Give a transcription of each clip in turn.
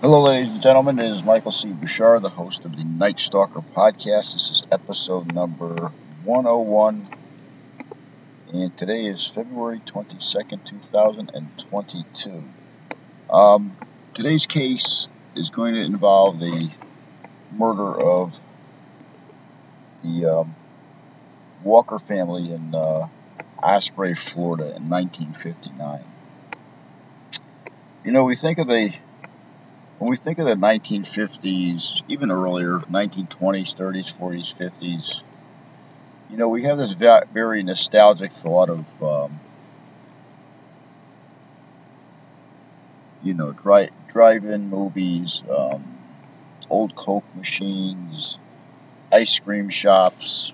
Hello, ladies and gentlemen. It is Michael C. Bouchard, the host of the Night Stalker podcast. This is episode number 101, and today is February 22nd, 2022. Um, today's case is going to involve the murder of the um, Walker family in uh, Osprey, Florida in 1959. You know, we think of the when we think of the 1950s, even earlier, 1920s, 30s, 40s, 50s, you know, we have this very nostalgic thought of, um, you know, dri- drive-in movies, um, old Coke machines, ice cream shops,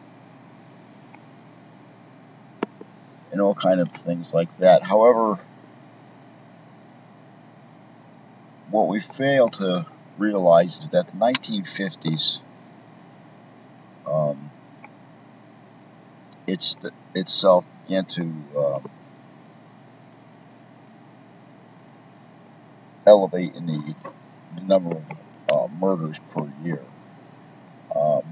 and all kind of things like that. However, what we fail to realize is that the 1950s, um, it's the, itself began to um, elevate in the, the number of uh, murders per year. Um,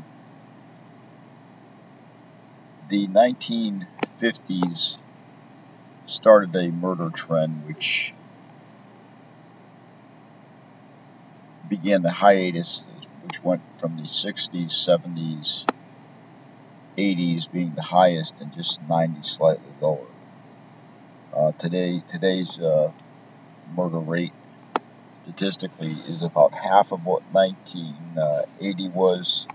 the 1950s started a murder trend which began the hiatus, which went from the 60s, 70s, 80s being the highest, and just 90s slightly lower. Uh, today, today's uh, murder rate statistically is about half of what 1980 was,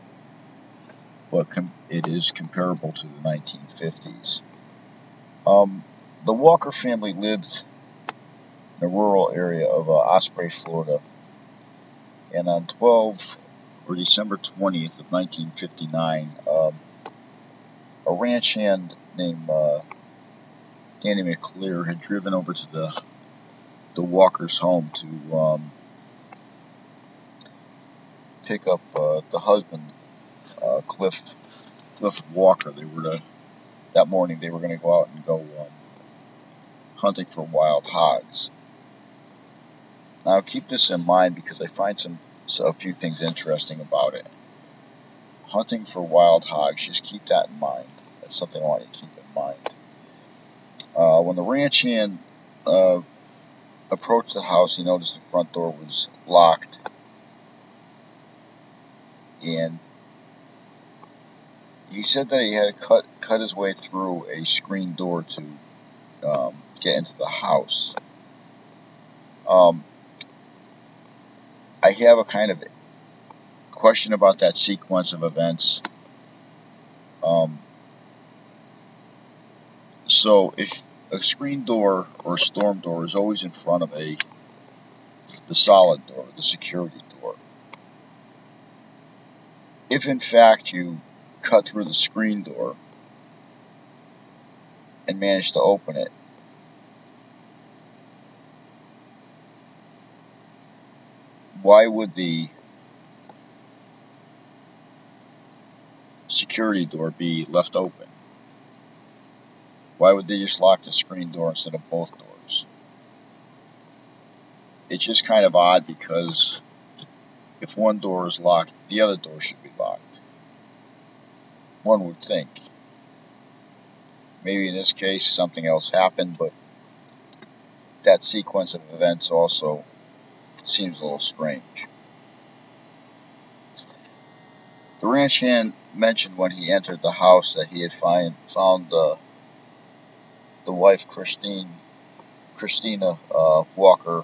but com- it is comparable to the 1950s. Um, the Walker family lived in a rural area of uh, Osprey, Florida and on 12 or December 20th of 1959, um, a ranch hand named uh, Danny McClear had driven over to the the Walker's home to um, pick up uh, the husband, uh, Cliff Cliff Walker. They were to that morning. They were going to go out and go um, hunting for wild hogs. Now keep this in mind because I find some so a few things interesting about it. Hunting for wild hogs, just keep that in mind. That's something I want you to keep in mind. Uh, when the ranch hand uh, approached the house, he noticed the front door was locked. And he said that he had to cut, cut his way through a screen door to um, get into the house. Um, I have a kind of question about that sequence of events. Um, so if a screen door or a storm door is always in front of a the solid door, the security door. If in fact you cut through the screen door and manage to open it, why would the security door be left open? Why would they just lock the screen door instead of both doors? It's just kind of odd because if one door is locked, the other door should be locked. One would think. Maybe in this case something else happened, but that sequence of events also seems a little strange. The ranch hand mentioned when he entered the house that he had find, found uh, the wife Christine, Christina uh, Walker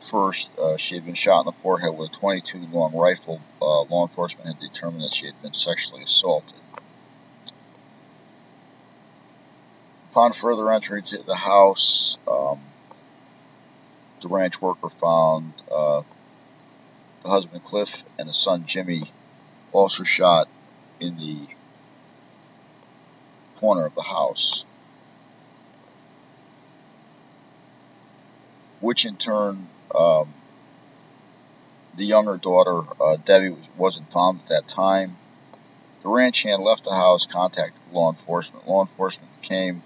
first. Uh, she had been shot in the forehead with a 22 long rifle. Uh, law enforcement had determined that she had been sexually assaulted. Upon further entry to the house, um, the ranch worker found uh, the husband Cliff and the son Jimmy also shot in the corner of the house, which in turn um, the younger daughter uh, Debbie was, wasn't found at that time. The ranch hand left the house, contacted law enforcement. Law enforcement came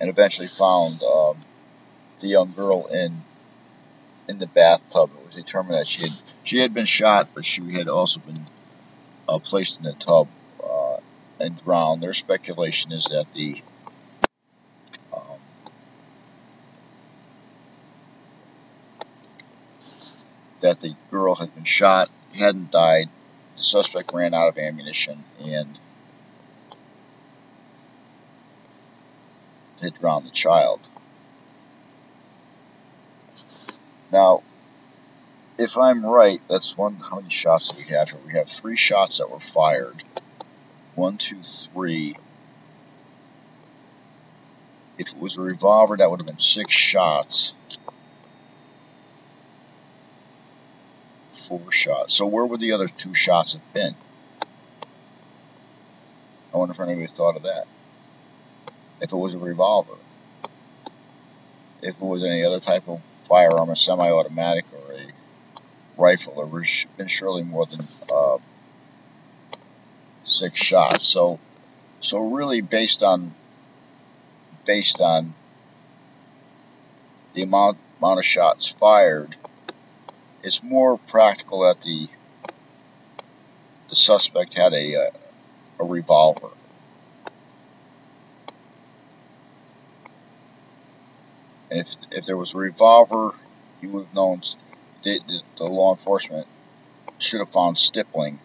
and eventually found um, the young girl in in the bathtub. It was determined that she had she had been shot, but she had also been uh, placed in the tub uh, and drowned. Their speculation is that the um, that the girl had been shot, hadn't died. The suspect ran out of ammunition and had drowned the child. Now, if I'm right, that's one. How many shots do we have here? We have three shots that were fired. One, two, three. If it was a revolver, that would have been six shots. Four shots. So where would the other two shots have been? I wonder if anybody thought of that. If it was a revolver. If it was any other type of firearm, a semi-automatic or a rifle, there would have been surely more than uh, six shots. So, so really, based on based on the amount amount of shots fired, it's more practical that the the suspect had a a, a revolver. If if there was a revolver, you would have known the, the, the law enforcement should have found stippling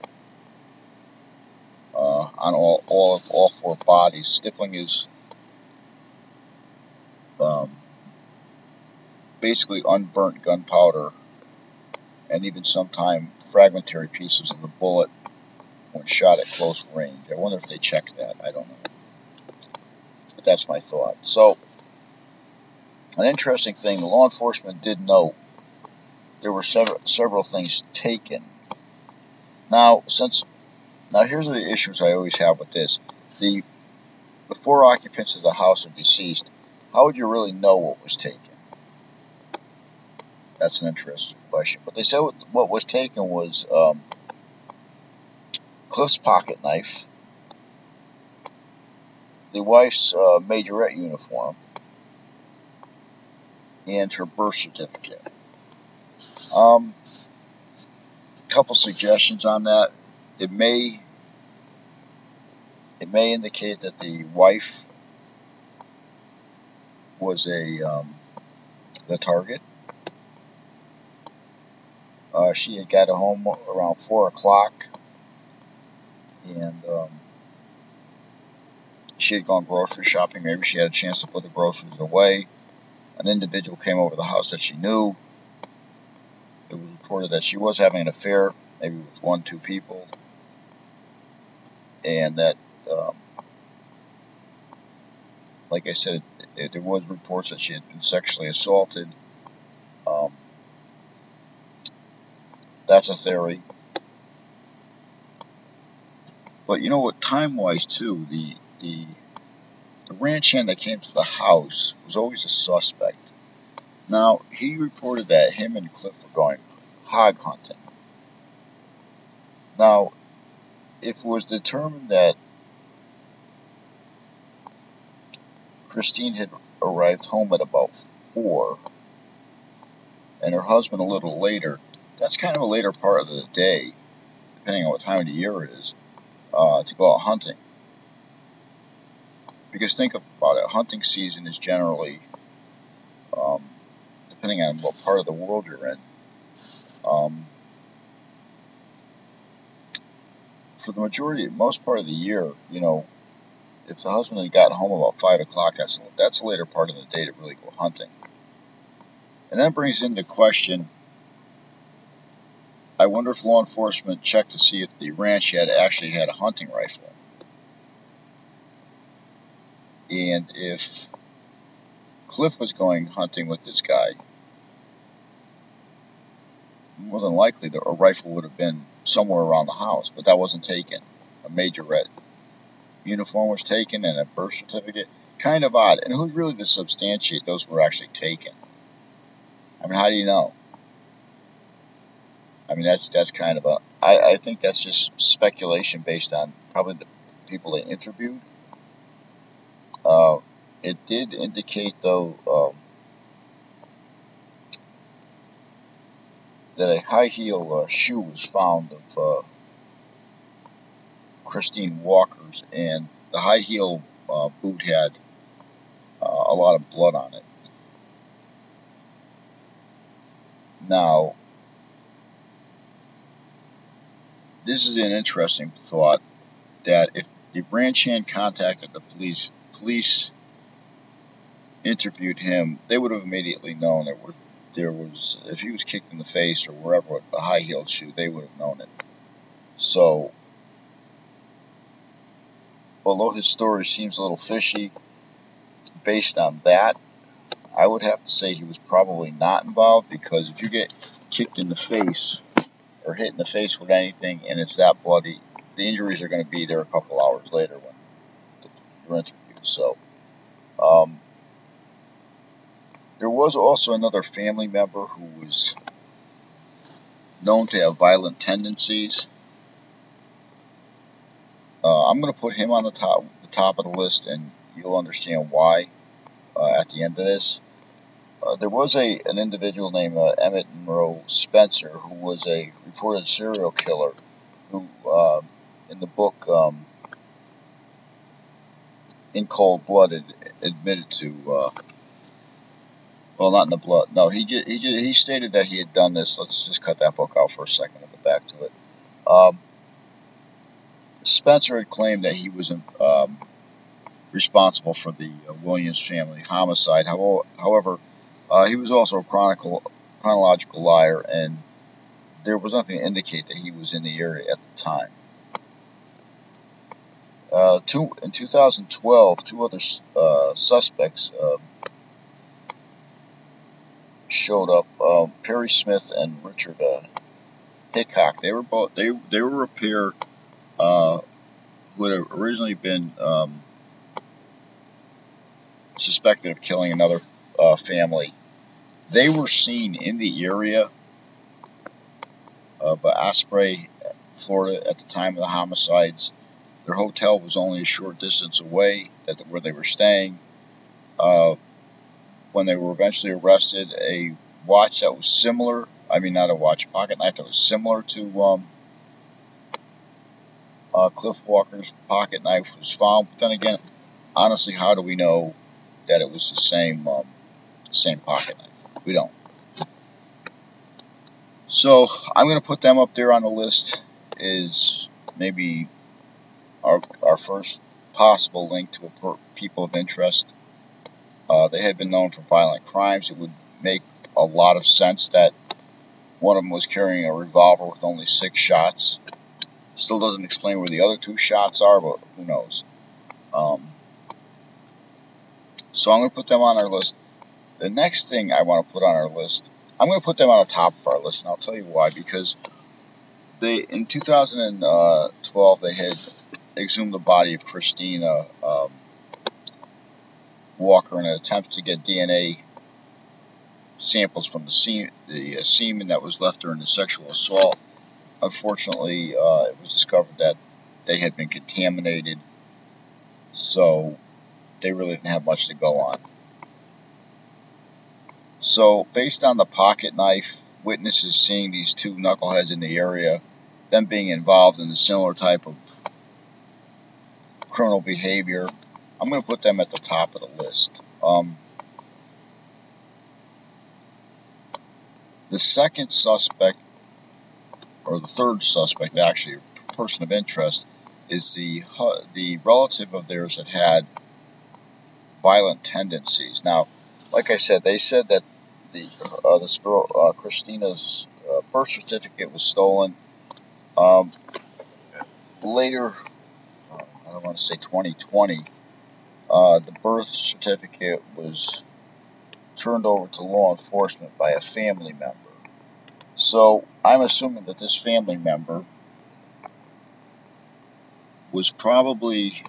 uh, on all, all all four bodies. Stippling is um, basically unburnt gunpowder and even sometimes fragmentary pieces of the bullet when shot at close range. I wonder if they checked that. I don't know. But that's my thought. So, an interesting thing, the law enforcement did know there were several, several things taken. Now, since now here's the issues I always have with this: the the four occupants of the house are deceased. How would you really know what was taken? That's an interesting question. But they said what was taken was um, Cliff's pocket knife, the wife's uh, majorette uniform, and her birth certificate. Um, couple suggestions on that. It may it may indicate that the wife was a um, the target. Uh, she had got home around four o'clock, and um, she had gone grocery shopping. Maybe she had a chance to put the groceries away. An individual came over the house that she knew it was reported that she was having an affair, maybe with one, two people, and that, um, like I said, it, it, there was reports that she had been sexually assaulted. Um, that's a theory. But you know what? Time-wise, too, the the the ranch hand that came to the house was always a suspect. Now, he reported that him and Cliff were going hog hunting. Now, if it was determined that Christine had arrived home at about 4 and her husband a little later, that's kind of a later part of the day, depending on what time of the year it is, uh, to go out hunting. Because think about it, hunting season is generally um, depending on what part of the world you're in. Um, for the majority, most part of the year, you know, if the husband had gotten home about five o'clock, that's that's a later part of the day to really go hunting. And that brings into question. I wonder if law enforcement checked to see if the ranch had actually had a hunting rifle, and if Cliff was going hunting with this guy, more than likely a rifle would have been somewhere around the house, but that wasn't taken. A majorette uniform was taken and a birth certificate. Kind of odd. And who's really to substantiate those were actually taken? I mean, how do you know? I mean, that's that's kind of a. I, I think that's just speculation based on probably the people they interviewed. Uh, it did indicate, though, um, that a high heel uh, shoe was found of uh, Christine Walker's, and the high heel uh, boot had uh, a lot of blood on it. Now, this is an interesting thought that if the branch hand contacted the police, police interviewed him, they would have immediately known there was, there was if he was kicked in the face or wherever with a high heeled shoe, they would have known it. So, although his story seems a little fishy, based on that, I would have to say he was probably not involved because if you get kicked in the face or hit in the face with anything and it's that bloody, the injuries are going to be there a couple hours later when you're interviewed. So, um, there was also another family member who was known to have violent tendencies. Uh, I'm going to put him on the top, the top of the list, and you'll understand why uh, at the end of this. Uh, there was a an individual named uh, Emmett Monroe Spencer who was a reported serial killer who, uh, in the book um, In Cold Blood, admitted to. Uh, well, not in the blood. No, he just, he just, he stated that he had done this. Let's just cut that book out for a second and go back to it. Um, Spencer had claimed that he was um, responsible for the uh, Williams family homicide. However, uh, he was also a chronicle, chronological liar, and there was nothing to indicate that he was in the area at the time. Uh, in 2012, two other uh, suspects um, showed up. Um, Perry Smith and Richard uh, Hickock. They were both they they were a pair uh, who had originally been um, suspected of killing another uh, family. They were seen in the area of Osprey, Florida, at the time of the homicides. Their hotel was only a short distance away that where they were staying. Uh, when they were eventually arrested, a watch that was similar, I mean, not a watch, a pocket knife that was similar to um, uh, Cliff Walker's pocket knife was found. But then again, honestly, how do we know that it was the same um, same pocket knife. We don't. So I'm going to put them up there on the list is maybe our, our first possible link to a people of interest. Uh, they had been known for violent crimes. It would make a lot of sense that one of them was carrying a revolver with only six shots. Still doesn't explain where the other two shots are, but who knows. Um, so I'm going to put them on our list. The next thing I want to put on our list, I'm going to put them on the top of our list, and I'll tell you why. Because they in 2012 they had exhumed the body of Christina um, Walker in an attempt to get DNA samples from the, se- the uh, semen that was left during the sexual assault. Unfortunately, uh, it was discovered that they had been contaminated, so they really didn't have much to go on. So, based on the pocket knife, witnesses seeing these two knuckleheads in the area, them being involved in the similar type of criminal behavior, I'm going to put them at the top of the list. Um, the second suspect, or the third suspect, actually, person of interest, is the the relative of theirs that had violent tendencies. Now, like I said, they said that the uh, this girl uh, Christina's uh, birth certificate was stolen. Um, later, I want to say 2020, uh, the birth certificate was turned over to law enforcement by a family member. So I'm assuming that this family member was probably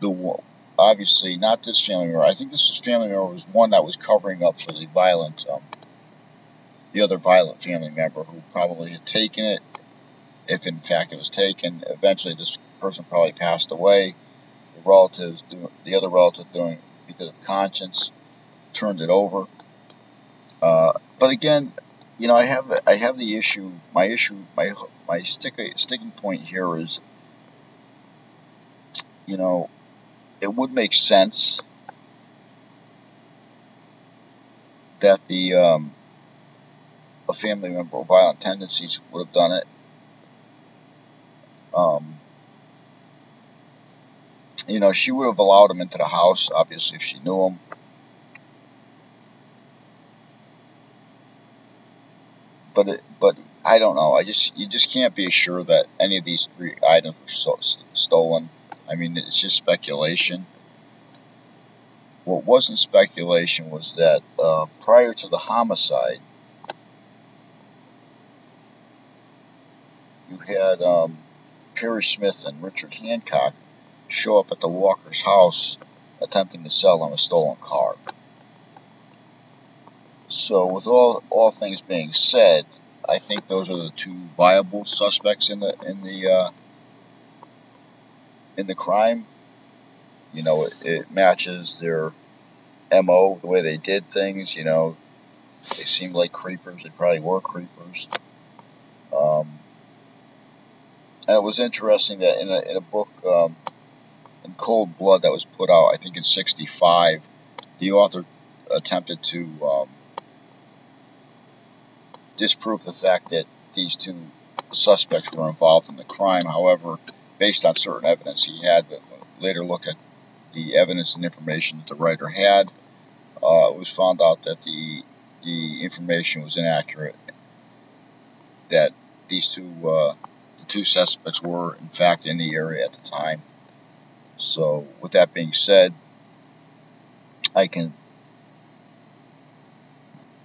the one. obviously not this family member. I think this was family member was one that was covering up for the violent, um, the other violent family member who probably had taken it. If in fact it was taken, eventually this person probably passed away. The relatives, the other relative, doing because of conscience, turned it over. Uh, but again, you know, I have I have the issue. My issue, my my stick, sticking point here is, you know, it would make sense that the um, a family member with violent tendencies would have done it. Um, you know, she would have allowed him into the house, obviously, if she knew him. But it, but I don't know. I just you just can't be sure that any of these three items were so, stolen. I mean, it's just speculation. What wasn't speculation was that uh, prior to the homicide, you had um, Perry Smith and Richard Hancock show up at the Walker's house attempting to sell them a stolen car. So, with all all things being said, I think those are the two viable suspects in the in the uh, in the crime. You know, it, it matches their mo, the way they did things. You know, they seemed like creepers. They probably were creepers. Um, and it was interesting that in a, in a book, um, in Cold Blood, that was put out, I think in '65, the author attempted to um, disprove the fact that these two suspects were involved in the crime. However, based on certain evidence he had, but later looked at the evidence and information that the writer had, uh, it was found out that the the information was inaccurate. That these two uh, the two suspects were in fact in the area at the time. So, with that being said, I can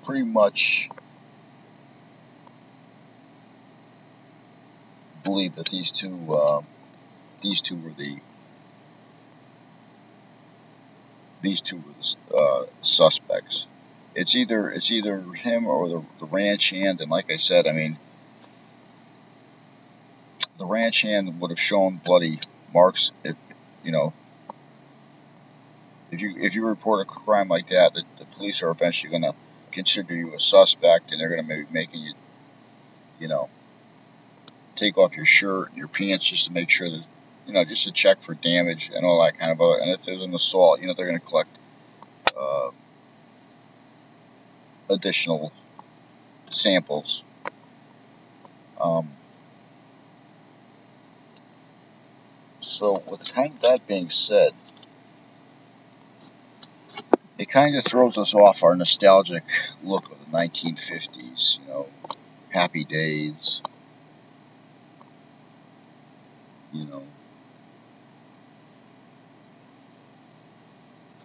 pretty much believe that these two uh, these two were the these two were the uh, suspects. It's either it's either him or the, the ranch hand, and like I said, I mean, the ranch hand would have shown bloody marks if you know if you if you report a crime like that, the, the police are eventually going to consider you a suspect, and they're going to be making you, you know, take off your shirt, and your pants, just to make sure that you know, just to check for damage and all that kind of other. And if there's an assault, you know, they're going to collect uh, additional samples. Um, so, with kind of that being said, it kind of throws us off our nostalgic look of the 1950s, you know, happy days, you know,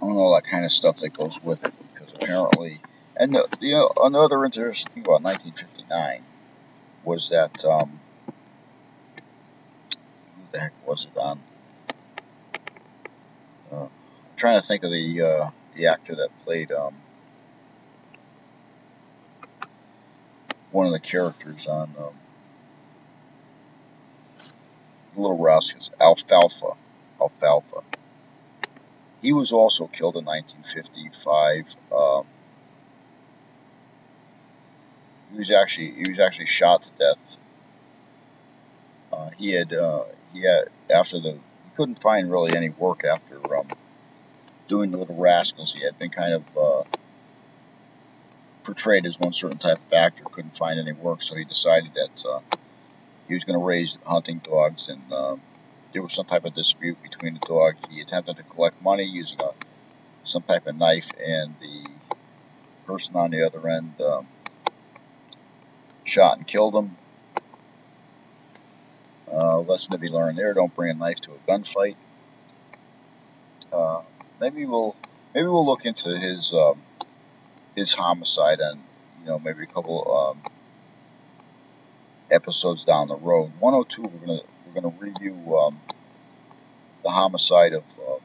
and all that kind of stuff that goes with it. Because apparently, and the, the another interesting thing about 1959 was that um, was it on? Uh, I'm trying to think of the uh, the actor that played um, one of the characters on um, Little Rascals, Alfalfa. Alfalfa. He was also killed in 1955. Um, he was actually he was actually shot to death. Uh, he had uh, had after the he couldn't find really any work after um, doing the Little Rascals. He had been kind of uh, portrayed as one certain type of actor, couldn't find any work, so he decided that uh, he was going to raise hunting dogs and. Um, there was some type of dispute between the dog. He attempted to collect money using a, some type of knife, and the person on the other end um, shot and killed him. Uh, lesson to be learned there: don't bring a knife to a gunfight. Uh, maybe we'll maybe we'll look into his um, his homicide and you know maybe a couple um, episodes down the road. 102, we're gonna we're to review um, the homicide of uh,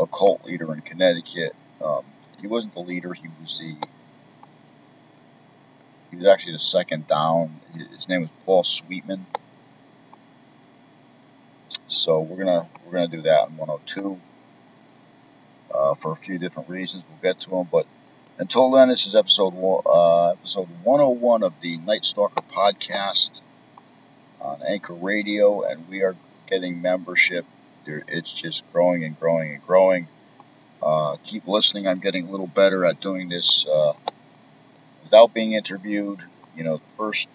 a cult leader in Connecticut. Um, he wasn't the leader; he was the he was actually the second down. His name was Paul Sweetman. So we're gonna we're gonna do that in 102. uh, for a few different reasons. We'll get to them, but until then, this is episode uh, episode 101 of the Night Stalker podcast on Anchor Radio, and we are getting membership. It's just growing and growing and growing. Uh, keep listening. I'm getting a little better at doing this uh, without being interviewed. You know, the first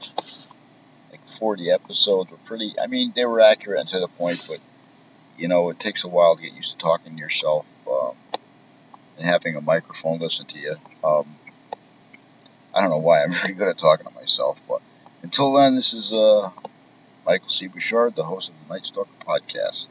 like 40 episodes were pretty. I mean, they were accurate and to the point, but you know, it takes a while to get used to talking to yourself. Um, and having a microphone listen to you. Um, I don't know why. I'm pretty good at talking to myself. But until then, this is uh, Michael C. Bouchard, the host of the Night Stalker podcast.